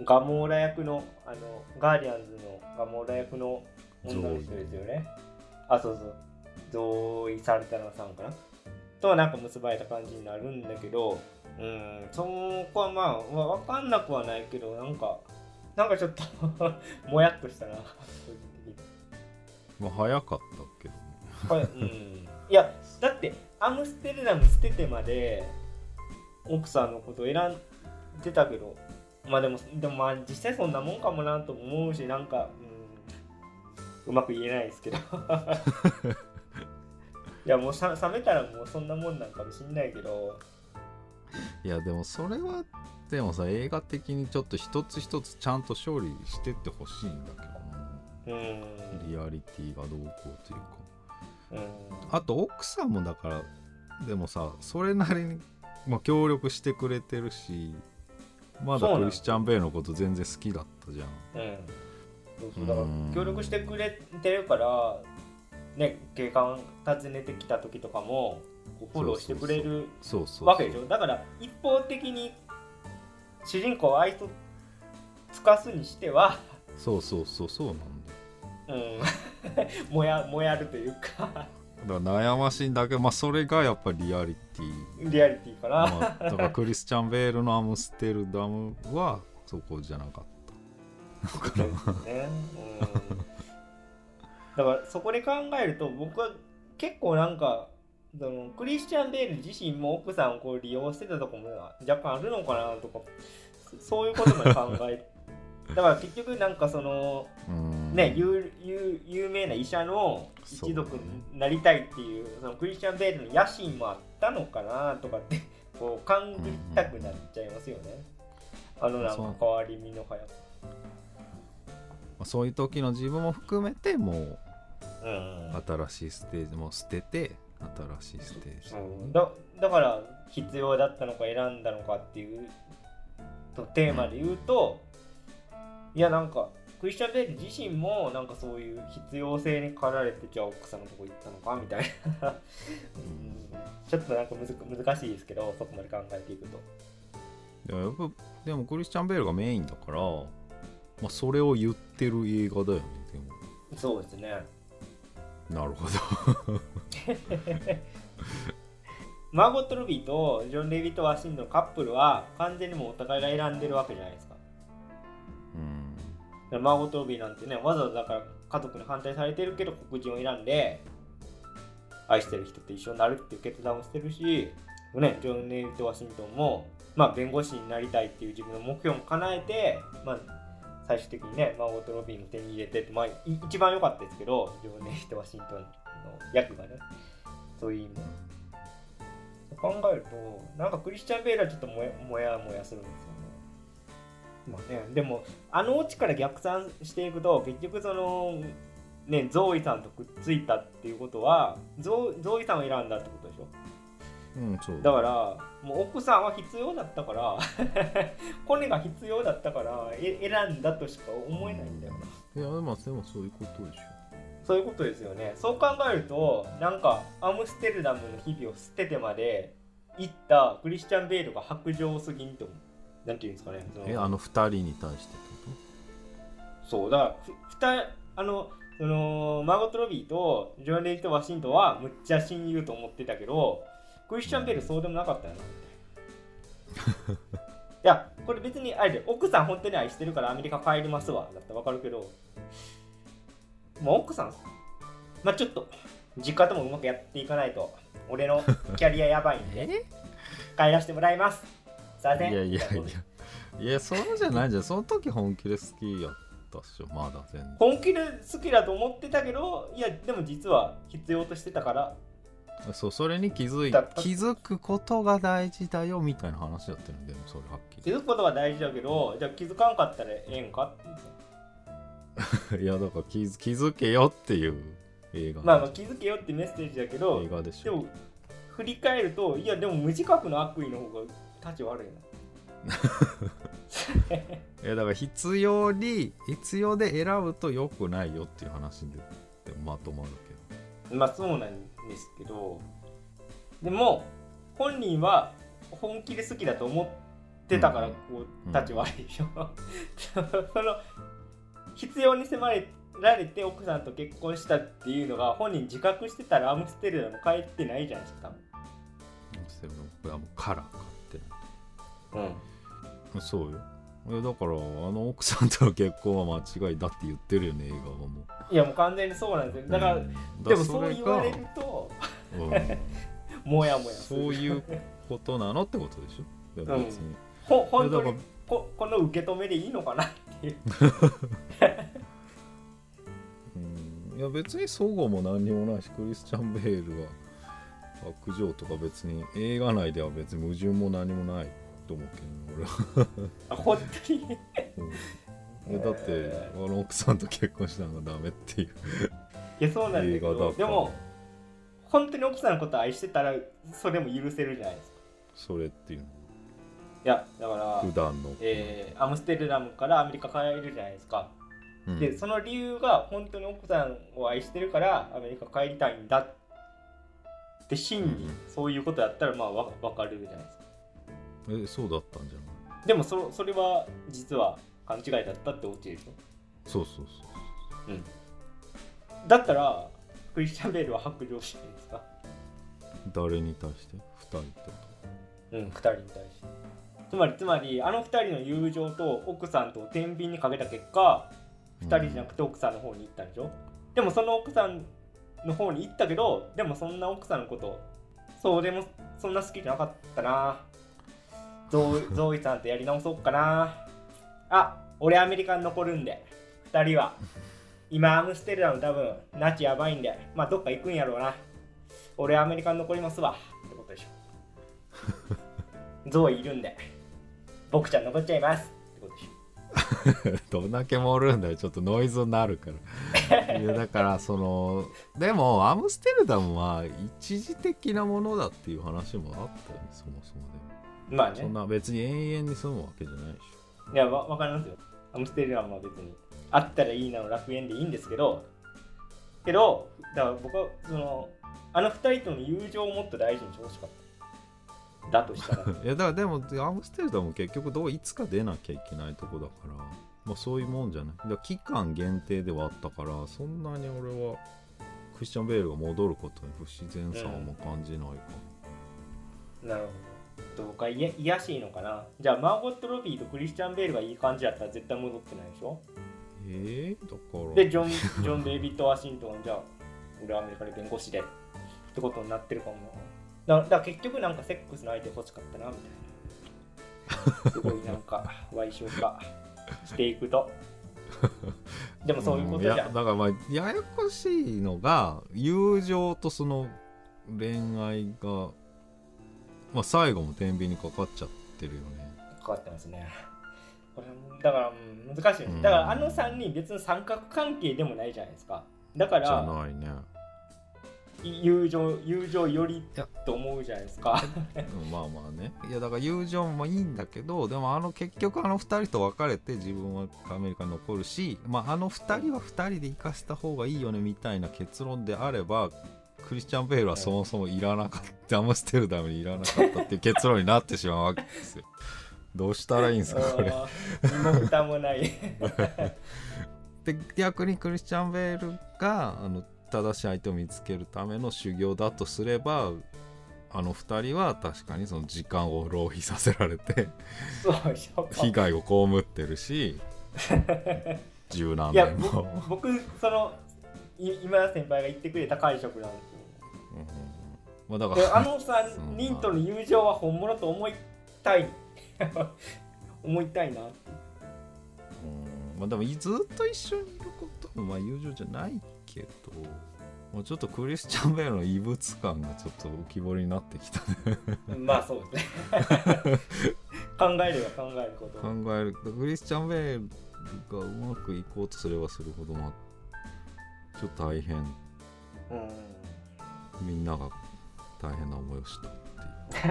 ガモーラ役のあのガーディアンズのガモーラ役の女の人ですよね。あそうそう。ゾーイ・サルタナさんかな。とはなんか結ばれた感じになるんだけどうんそこはまあわ分かんなくはないけどなんかなんかちょっともやっとしたな。まあ早かったけどね。はい、うん、いやだってアムステルダム捨ててまで奥さんのこと選んでたけどまあでもでもまあ実際そんなもんかもなとも思うしなんか、うん、うまく言えないですけど。いやもうさ冷めたらもうそんなもんなんかもしんないけど。いやでもそれはでもさ映画的にちょっと一つ一つちゃんと勝利してってほしいんだけどなうん。リアリティがどうこうというか。うん。あと奥さんもだからでもさそれなりに、まあ、協力してくれてるしまだクリスチャン・ベイのこと全然好きだったじゃん。協力してくれてるからね警官訪ねてきた時とかもフォローしてくれるわけでしょ？だから一方的に主人公を愛想つかすにしては、そうそうそうそうなんだよ。うん、もやもやるというか。だから悩ましいんだけどまあそれがやっぱりリアリティ。リアリティかな、まあ、だからクリスチャン・ベールのアムステルダムはそこじゃなかっそうですね、うん、だからそこで考えると僕は結構なんかそのクリスチャン・ベール自身も奥さんをこう利用してたとこも若干あるのかなとかそそういうことまで考え だから結局なんかそのね有有有名な医者の一族になりたいっていうそのクリスチャン・ベールの野心もあったのかなとかって こう勘ぐりたくなっちゃいますよね、あのなんか変わり身の速さ。まあそういう時の自分も含めてもううん。新しいステージも捨てて新しいステージうん。だだから必要だったのか選んだのかっていうとテーマで言うと、いやなんかクリスチャン・ベール自身もなんかそういう必要性に駆られてじゃあ奥さんのとこ行ったのかみたいな、うん、ちょっとなんかむず難しいですけどそこまで考えていくと。いややっぱでもクリスチャン・ベールがメインだから、まあ、それを言ってる映画だよねでも。そうですねなるほど。マーゴット・ロビーとジョン・レイビット・ワシントンのカップルは完全にもうお互いが選んでるわけじゃないですか。うん。マーゴット・ロビーなんてねわざわざだから家族に反対されてるけど黒人を選んで愛してる人と一緒になるっていう決断をしてるし、ね、ジョン・ネイト・ワシントンも、まあ、弁護士になりたいっていう自分の目標も叶えて、まあ、最終的にねマーゴット・ロビーも手に入れてまあ、い一番良かったですけどジョン・ネイト・ワシントンの役がね。そういう意味で。考えるとなんかクリスチャン・ベールはちょっともやもやもやするんですよね。まあね、でもあのオチから逆算していくと結局そのねゾーイさんとくっついたっていうことはゾーゾーイさんを選んだってことでしょ？うんそう。だからもう奥さんは必要だったから コネが必要だったからえ選んだとしか思えないんだよな、いやまあでもそういうことでしょ。そういうことですよね。そう考えるとなんかアムステルダムの日々を捨ててまで行ったクリスチャン・ベールが白状すぎんと思う。なんていうんですかねえあの二人に対してってこそうだからふふたあのそのマーゴット・ロビーとジョン・レイとワシントンはむっちゃ親友と思ってたけどクリスチャン・ベールそうでもなかったよな。いやこれ別にあれで奥さん本当に愛してるからアメリカ帰りますわ。だったらわかるけど。もう奥さんまあちょっと実家ともうまくやっていかないと。俺のキャリアやばいんで。帰らせてもらいます。すいません。といやいやいや。いやそうじゃないじゃん。その時本気で好きやったっしょ。まだ全然。本気で好きだと思ってたけどいやでも実は必要としてたからそうそれに気づい気づくことが大事だよみたいな話だったのでもそれはっき気づくことは大事だけどじゃあ気づかんかったらええんか？ってりいやだから気づ気づけよっていう映画。まあまあ気づけよってメッセージだけど映画でしょ。でも振り返るといやでも無自覚の悪意の方が立ち悪い いやだから必要に必要で選ぶと良くないよっていう話ででまとまるなまあそうなんですけどでも本人は本気で好きだと思ってたからこう立ち悪いでしょ、その必要に迫られて奥さんと結婚したっていうのが本人自覚してたらアムステルダム帰ってないじゃないですかけどそれもこれはもうカラー買って多分うん。そうよ。えだからあの奥さんとの結婚は間違いだって言ってるよね映画はもう。いやもう完全にそうなんですよ。だから、うん。でもそう言われるとうん。もやもやそういうことなのってことでしょ？でも別に、ほ本当にここの受け止めでいいのかなっていう。うん。いや別にそごも何にもないしクリスチャン・ベールが悪情とか別に映画内では別に矛盾も何もないと思うけどねあ本当に？俺は、うん、えだってあの奥さんと結婚したのがダメっていう。いやそうなんだけどでも本当に奥さんのこと愛してたらそれも許せるじゃないですか。それっていうの。いやだから普段の、えーアムステルダムからアメリカ帰るじゃないですか、うん。でその理由が本当に奥さんを愛してるからアメリカ帰りたいんだって真にうんそういうことやったらまあわ分かるじゃないですかえそうだったんじゃない？でもそそれは実は勘違いだったってオチでしょ？そうそうそうだったらクリスチャン・ベールは白状してるんですか？誰に対して？二人ってこうん2人に対して。つまりつまりあの2人の友情と奥さんとを天秤にかけた結果と2人じゃなくて奥さんの方に行ったんでしょ、でもその奥さんの方に行ったけどでもそんな奥さんのことそうでもそんな好きじゃなかったなゾウゾウイさんとやり直そうかな。あ俺アメリカに残るんで。2人は。今アムステルダム多分ナチやばいんで。まあどっか行くんやろうな。俺アメリカに残りますわ。ってことでしょ。ゾウいるんで。僕ちゃん残っちゃいます。ってことでしょ。どんだけ盛るんだよ。ちょっとノイズになるから。いやだからそのでもアムステルダムは一時的なものだっていう話もあったよねそもそもまあね。でそんな別に永遠に住むわけじゃないでしいやわわかりますよ。アムステルダムは別に。あったらいいなの楽園でいいんですけど。けどだから僕はそのあの二人との友情をもっと大事にしてほしかった。だとしたら。ょ いやだからでもアムステルダム結局どういつか出なきゃいけないとこだから。まあそういうもんじゃない。だから期間限定ではあったからそんなに俺はクリスチャン・ベールが戻ることに不自然さはあんま感じないか、なるほどどうかいや癒やしいのかな。じゃあマーゴット・ロビーとクリスチャン・ベールがいい感じだったら絶対戻ってないでしょ。えー、だから。でジョン・ジョン・デイビッド・ワシントンじゃあ俺はアメリカで弁護士でってことになってるかも。なだだから結局なんかセックスの相手欲しかったなみたいな。すごいなんか賠償化していくと。でもそういうことじゃん、んやだからまあややこしいのが友情とその恋愛が、まあ、最後も天秤にかかっちゃってるよね。かかってますね。これだからうん難しいうん。だからあの3人別に三角関係でもないじゃないですか。だかじゃらないね。友情友情よりやと思うじゃないですか。うんまあまあね。いやだから友情もいいんだけどでもあの結局あの2人と別れて自分はアメリカに残るし、まあ、あの2人は2人で生かした方がいいよねみたいな結論であればクリスチャン・ベールはそもそもいらなかったアムステルダムにいらなかったっていう結論になってしまうわけですよ。どうしたらいいんですかこれ。も蓋もない。で逆にクリスチャン・ベールがあの正しい相手を見つけるための修行だとすればあの2人は確かにその時間を浪費させられて被害を被ってるし 十何いや年も、ぼ僕そのい今田先輩が言ってくれた解釈なんですまあ、だでからあの3人 との友情は本物と思いたい。思いたいなうん。まあ、でもずっと一緒にいることもまあ友情じゃないけどもうちょっとクリスチャン・ベールの異物感がちょっと浮き彫りになってきたね。まあそうですね。考えれば考えるほど考える。クリスチャン・ベールがうまくいこうとすればするほどまあちょっと大変。うんみんなが大変な思いをしたって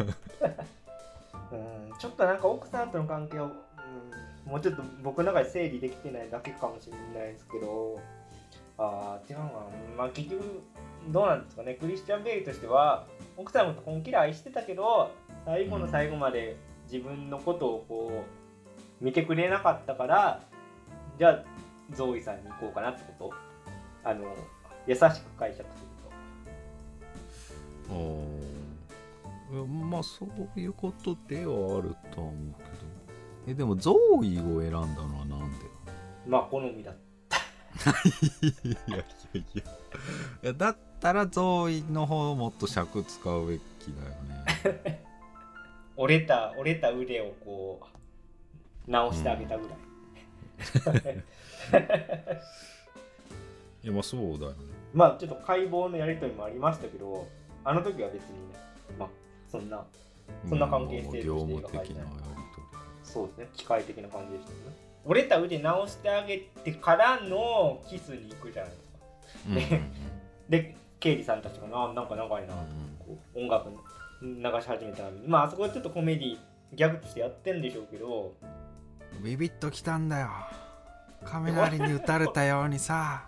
いう。うん。ちょっとなんか奥さんとの関係を、うん、もうちょっと僕の中で整理できてないだけかもしれないですけどああ違うのかなまあ結局どうなんですかね。クリスチャン・ベイとしては奥さんも本気で愛してたけど最後の最後まで自分のことをこう見てくれなかったからじゃあゾーイさんに行こうかなってこと？あの優しく解釈すると。あー。まあそういうことではあるとは思うけど。えでもゾーイを選んだのはなんでまあ好みだ いやいやいや。いやだったらゾーイの方をもっと尺使うべきだよね。折れた折れた腕をこう直してあげたぐらい、い やまあそうだよね。まあちょっと解剖のやり取りもありましたけどあの時は別にねまあそんなそんな関係性として業務的なやりとり。そうですね機械的な感じでしたね折れた腕直してあげてからのキスに行くじゃないですか。でケイリさんたちがななんか長いな、こう音楽流し始めたのに。まああそこはちょっとコメディギャグとしてやってんでしょうけど。うんビビッときたんだよ雷に打たれたようにさ。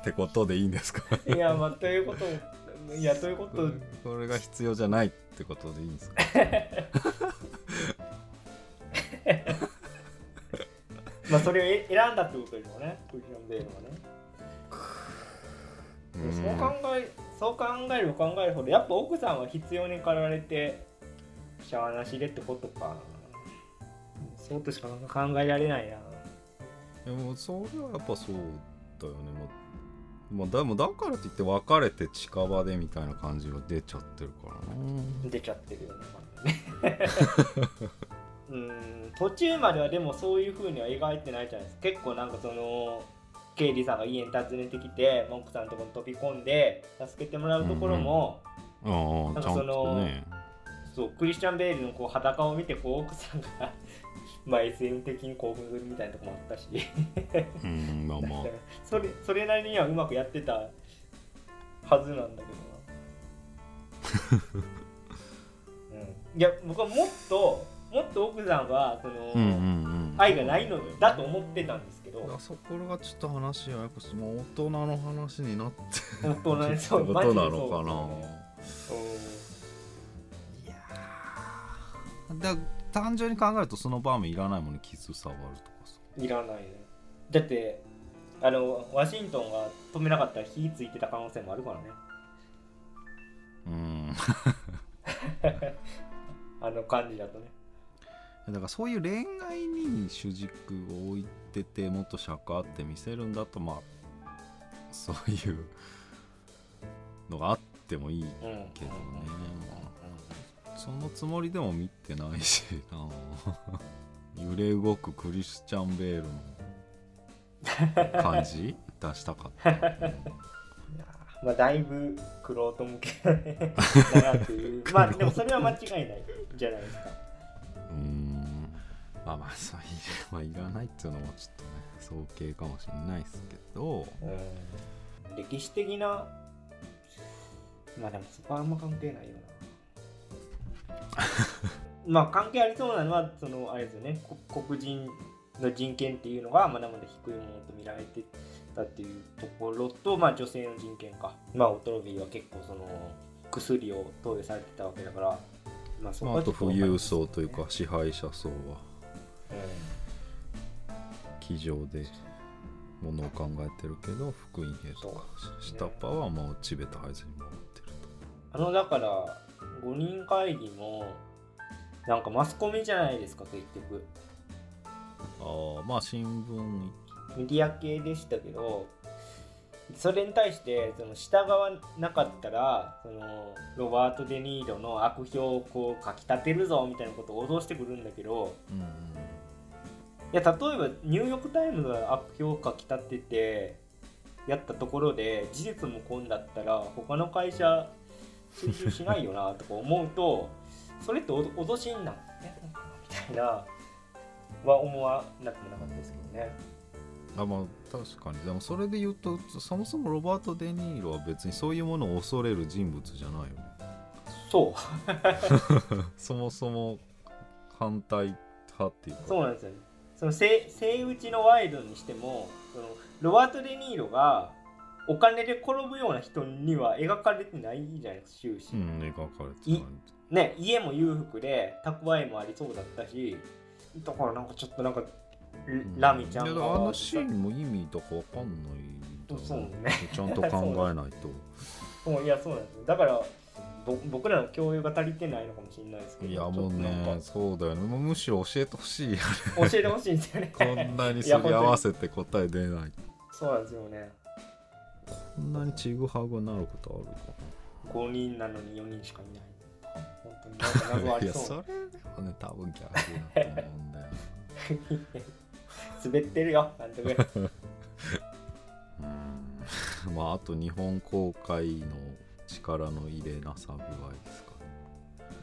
ってことでいいんですか？いやまあということをいやということ。これが必要じゃないってことでいいんですか？まあそれを選んだってことですよね。クリスチャン・ベールはね。そう考えそう考えれば考えるほどやっぱ奥さんは必要に駆られてしゃあなしでってことかそうとしか考えられないな。でもそれはやっぱそうだよね。まあ、まあ、でもだからといって別れて近場でみたいな感じが出ちゃってるからな。出ちゃってるよねうん途中まではでもそういう風には描いてないじゃないですか。結構なんかそのケイリーさんが家に訪ねてきてまあ奥さんのところに飛び込んで助けてもらうところも、あなんかあちゃんとそのね。そうクリスチャン・ベールのこう裸を見てこう奥さんがまあ SM 的に興奮するみたいなとこもあったし。うんまあまあ。それそれなりにはうまくやってたはずなんだけどな、うん、いや僕はもっともっと奥さんはその、うんうんうん。愛がないのだと思ってたんですけど。あそこがちょっと話はやっぱその大人の話になって。本当るってにそうことなのかなねいやー。だ単純に考えるとその場面いらないもんね傷触るとかさ。うんいらないね。だってあのワシントンが止めなかったら火ついてた可能性もあるからね。うん。あの感じだとね。だからそういう恋愛に主軸を置いててもっと尺あって見せるんだとまあそういうのがあってもいいうんけどね、うんそのつもりでも見てないし な揺れ動くクリスチャン・ベールの感じ？出したかった、まあだいぶクロート向けだね。なという。まあでもそれは間違いないじゃないですか。うーん。まあまあそうい,、まあ、いらないっていうのもちょっとね早計かもしれないですけど。うん。歴史的なまあでもそこはあんま関係ないよな まあ関係ありそうなのはそのあれですよね。こ黒人の人権っていうのがまだまだ低いものと見られてたっていうところとまあ女性の人権か。まあオトロビーは結構その薬を投与されてたわけだから。まあそこまあ、あと富裕層というか支配者層は。う机上でものを考えてるけど福音兵とか下っ端はもうチベタハイズに回ってるんあのだから5人会議もなんかマスコミじゃないですか結局。とああまあ新聞メディア系でしたけどそれに対してその従わなかったらそのロバート・デ・ニーロの悪評をこう書き立てるぞみたいなことを脅してくるんだけどうんいや例えばニューヨーク・タイムズが悪評を書き立ててやったところで事実無根だったら他の会社追従しないよなとか思うとそれってお脅しになってんのかなみたいなは思わなくもなかったですけどね。あまあ確かにでもそれで言うとそもそもロバート・デ・ニーロは別にそういうものを恐れる人物じゃないよねそう そもそも反対派っていうかそうなんですよね。そのセセイウチのワイルドにしてもそのロバート・デ・ニーロがお金で転ぶような人には描かれてないじゃないですか終始、うん描かれてい。たね家も裕福で蓄えもありそうだったしだからなんかちょっとなんかラミちゃんいやだからあのシーンも意味とかわかんないそうね。ちゃんと考えないと。そう。いやそうなんですよ。だからぼ僕らの教養が足りてないのかもしれないですけどいやもうねかそうだよね。もうむしろ教えてほしいよね。教えてほしいんですよね。こんなにすり合わせて答え出ない。そうなんですよねこんなにちぐはぐになることあるか。5人なのに4人しかいない。本当に。なんか謎あないやりそう。それでもね多分逆だと思うんだよな滑ってるよ監督。うん。まああと日本公開の力の入れなさ具合ですか。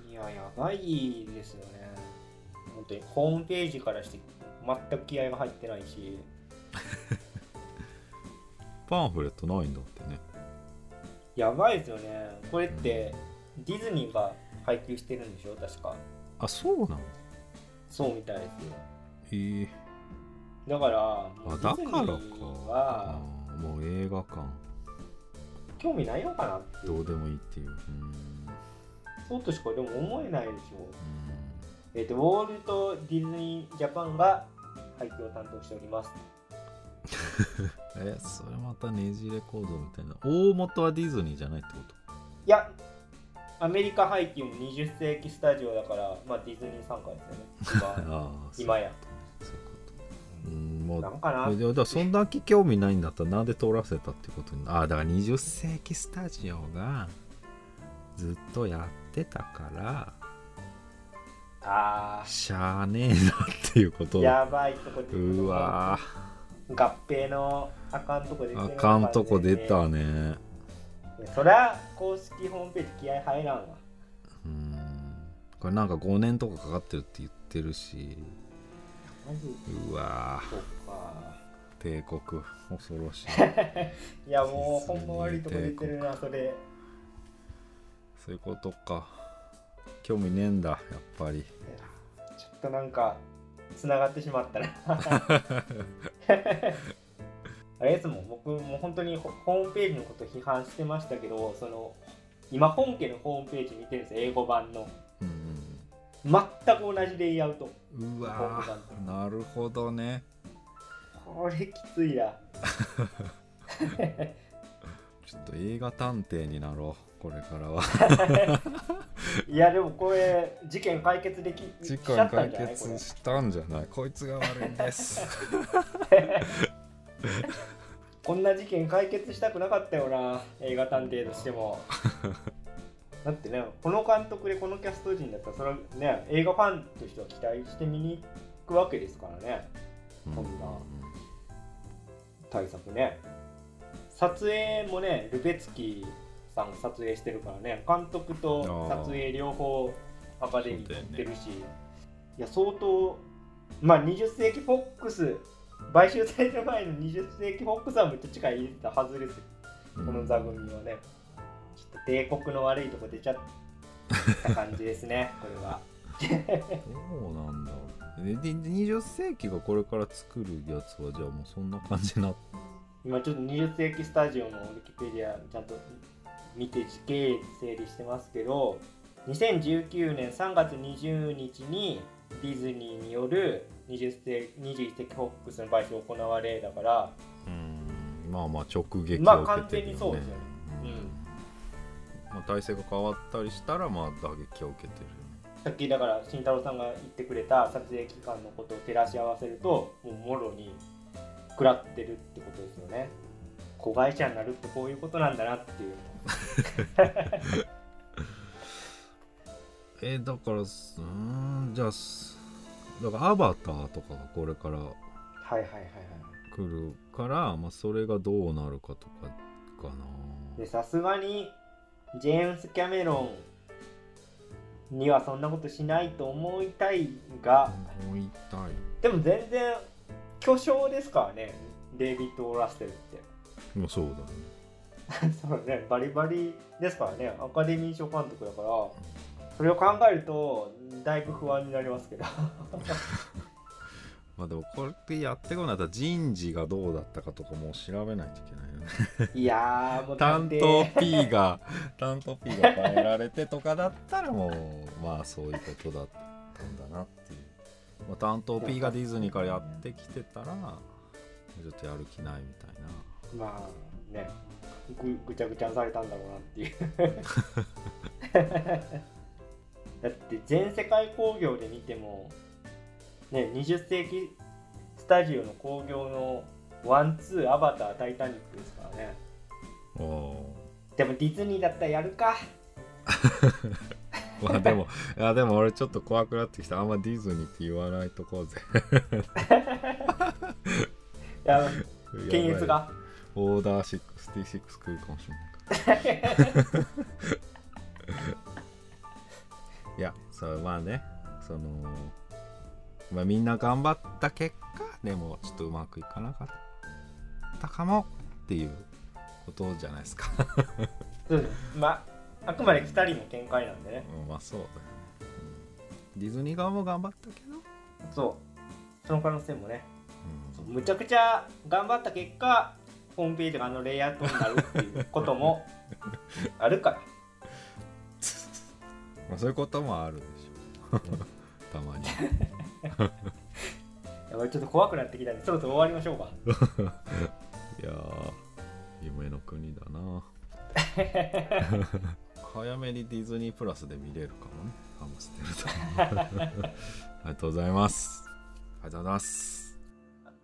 いややばいですよね。本当にホームページからして全く気合が入ってないしパンフレットないんだってね。やばいですよね。これってディズニーが配給してるんでしょ？確か。あそうなの？そうみたいですよ。ええ。だからもあだからか。もう映画館。興味ないのかなってどうでもいいっていう。うん。そうとしかでも思えないでしょ。うん。えっ、とウォールト・ディズニー・ジャパンが配給を担当しておりますえそれまたねじれ構造みたいな。大元はディズニーじゃないってこと？いやアメリカ配給も20世紀スタジオだから、まあ、ディズニー参加ですよね。ああ今や。そうんもう今なんかな？でだそんだけ興味ないんだったらなんで通らせたってことにああだから20世紀スタジオがずっとやってたからあしゃあねえなっていうこと。ーやばいとこ出てうわ合併のあかんとこ出てあかんとこ出たね。そりゃ公式ホームページ気合入らんわ。うん。これなんか5年とかかかってるって言ってるし。うわ。帝国恐ろしい。いやもうほんま悪いとこ出てるなそれ。そういうことか。興味ねえんだやっぱり。ちょっとなんかつながってしまったなあれですもん僕もう本当にホホームページのこと批判してましたけどその今本家のホームページ見てるんですよ英語版の。うん全く同じレイアウト。うんうわーなるほどね。これきついな。ちょっと映画探偵になろうこれからは いやでもこれ事件解決できし事件解ったんじゃないこれ決したんじゃない？こいつが悪いんです。こんな事件解決したくなかったよな映画探偵としても。だってねこの監督でこのキャスト陣だったらそれはね映画ファンとしては期待して見に行くわけですからね。そんな対策ね。撮影もねルベツキさんが撮影してるからね監督と撮影両方アカデミー取ってるし、いや相当まあ20世紀フォックス買収される前の20世紀フォックスはめっちゃ力入れてたはずですよ。この座組はね。ちょっと帝国の悪いとこ出ちゃった感じですね これは。そうなんだ。でで20世紀がこれから作るやつはじゃあもうそんな感じな今ちょっと20世紀スタジオのウィキペディアちゃんと見て時系列整理してますけど2019年3月20日にディズニーによる20世21世紀フォックスの買収が行われだからうんまあまあ直撃まあを受けてるよね、完全にそうですよね。うん。まあ、体制が変わったりしたらまあ打撃を受けてるさっきだから慎太郎さんが言ってくれた撮影期間のことを照らし合わせるともうもろに食らってるってことですよね子会社になるってこういうことなんだなっていう。えーだからすうーんじゃあすだからアバターとかがこれからはいはいはいはい。来るから、まあ、それがどうなるかとかかな。でさすがにジェームス・キャメロンにはそんなことしないと思いたいが。思いたい。でも全然巨匠ですからね。デイビッド・ラッセルってまあそうだね。そうねバリバリですからね。アカデミー賞監督だからそれを考えるとだいぶ不安になりますけど。まあでもこれってやってこないと人事がどうだったかとかも調べないといけないよね。いやーもう担探当偵 P が担当 P が変えられてとかだったらもうまあそういうことだったんだなっていう、まあ、担当 P がディズニーからやってきてたらちょっとやる気ないみたいなまあねぐぐちゃぐちゃにされたんだろうなっていう。だって全世界興行で見てもね20世紀スタジオの興行のワンツーアバタータイタニックですからね。でもディズニーだったらやるか。まあでもいやでも俺ちょっと怖くなってきた。あんまディズニーって言わないとこうぜ。いや検閲がオーダー66来るかもしれない。か らいやそうまあね。そのまあみんな頑張った結果でもちょっとうまくいかなかったかもっていうことじゃないですか。うん。まああくまで2人の見解なんでね。うんまあそうだよね、うん。ディズニー側も頑張ったけど、そう。その可能性もね。うん。むちゃくちゃ頑張った結果ホームページがあのレイアウトになるっていうことも あるから。まあ、そういうこともあるでしょ たまに。やばいちょっと怖くなってきたんでそろそろ終わりましょうか。いやー夢の国だな。早めにディズニープラスで見れるかもね。ハムステルとありがとうございます。ありがとうございます。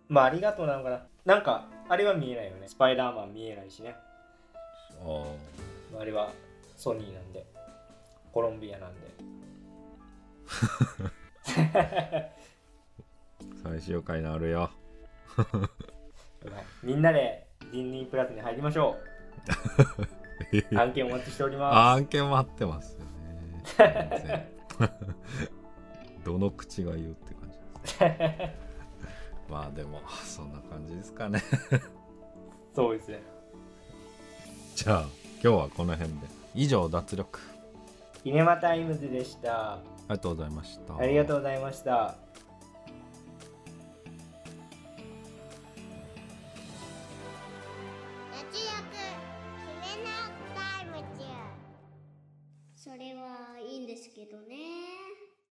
まあありがとうなのかななんかあれは見えないよね。スパイダーマン見えないしね。あああれはソニーなんで。コロンビアなんで。最終回のあるよ。みんなでディズニープラスに入りましょう。案件お待ちしております。案件待ってますよね。どの口が言うって感じですまあでもそんな感じですかね。そうですね。じゃあ今日はこの辺で。以上脱力。シネマタイムズでした。ありがとうございました。ありがとうございました。脱力決めなタイムズそれはいいんですけどね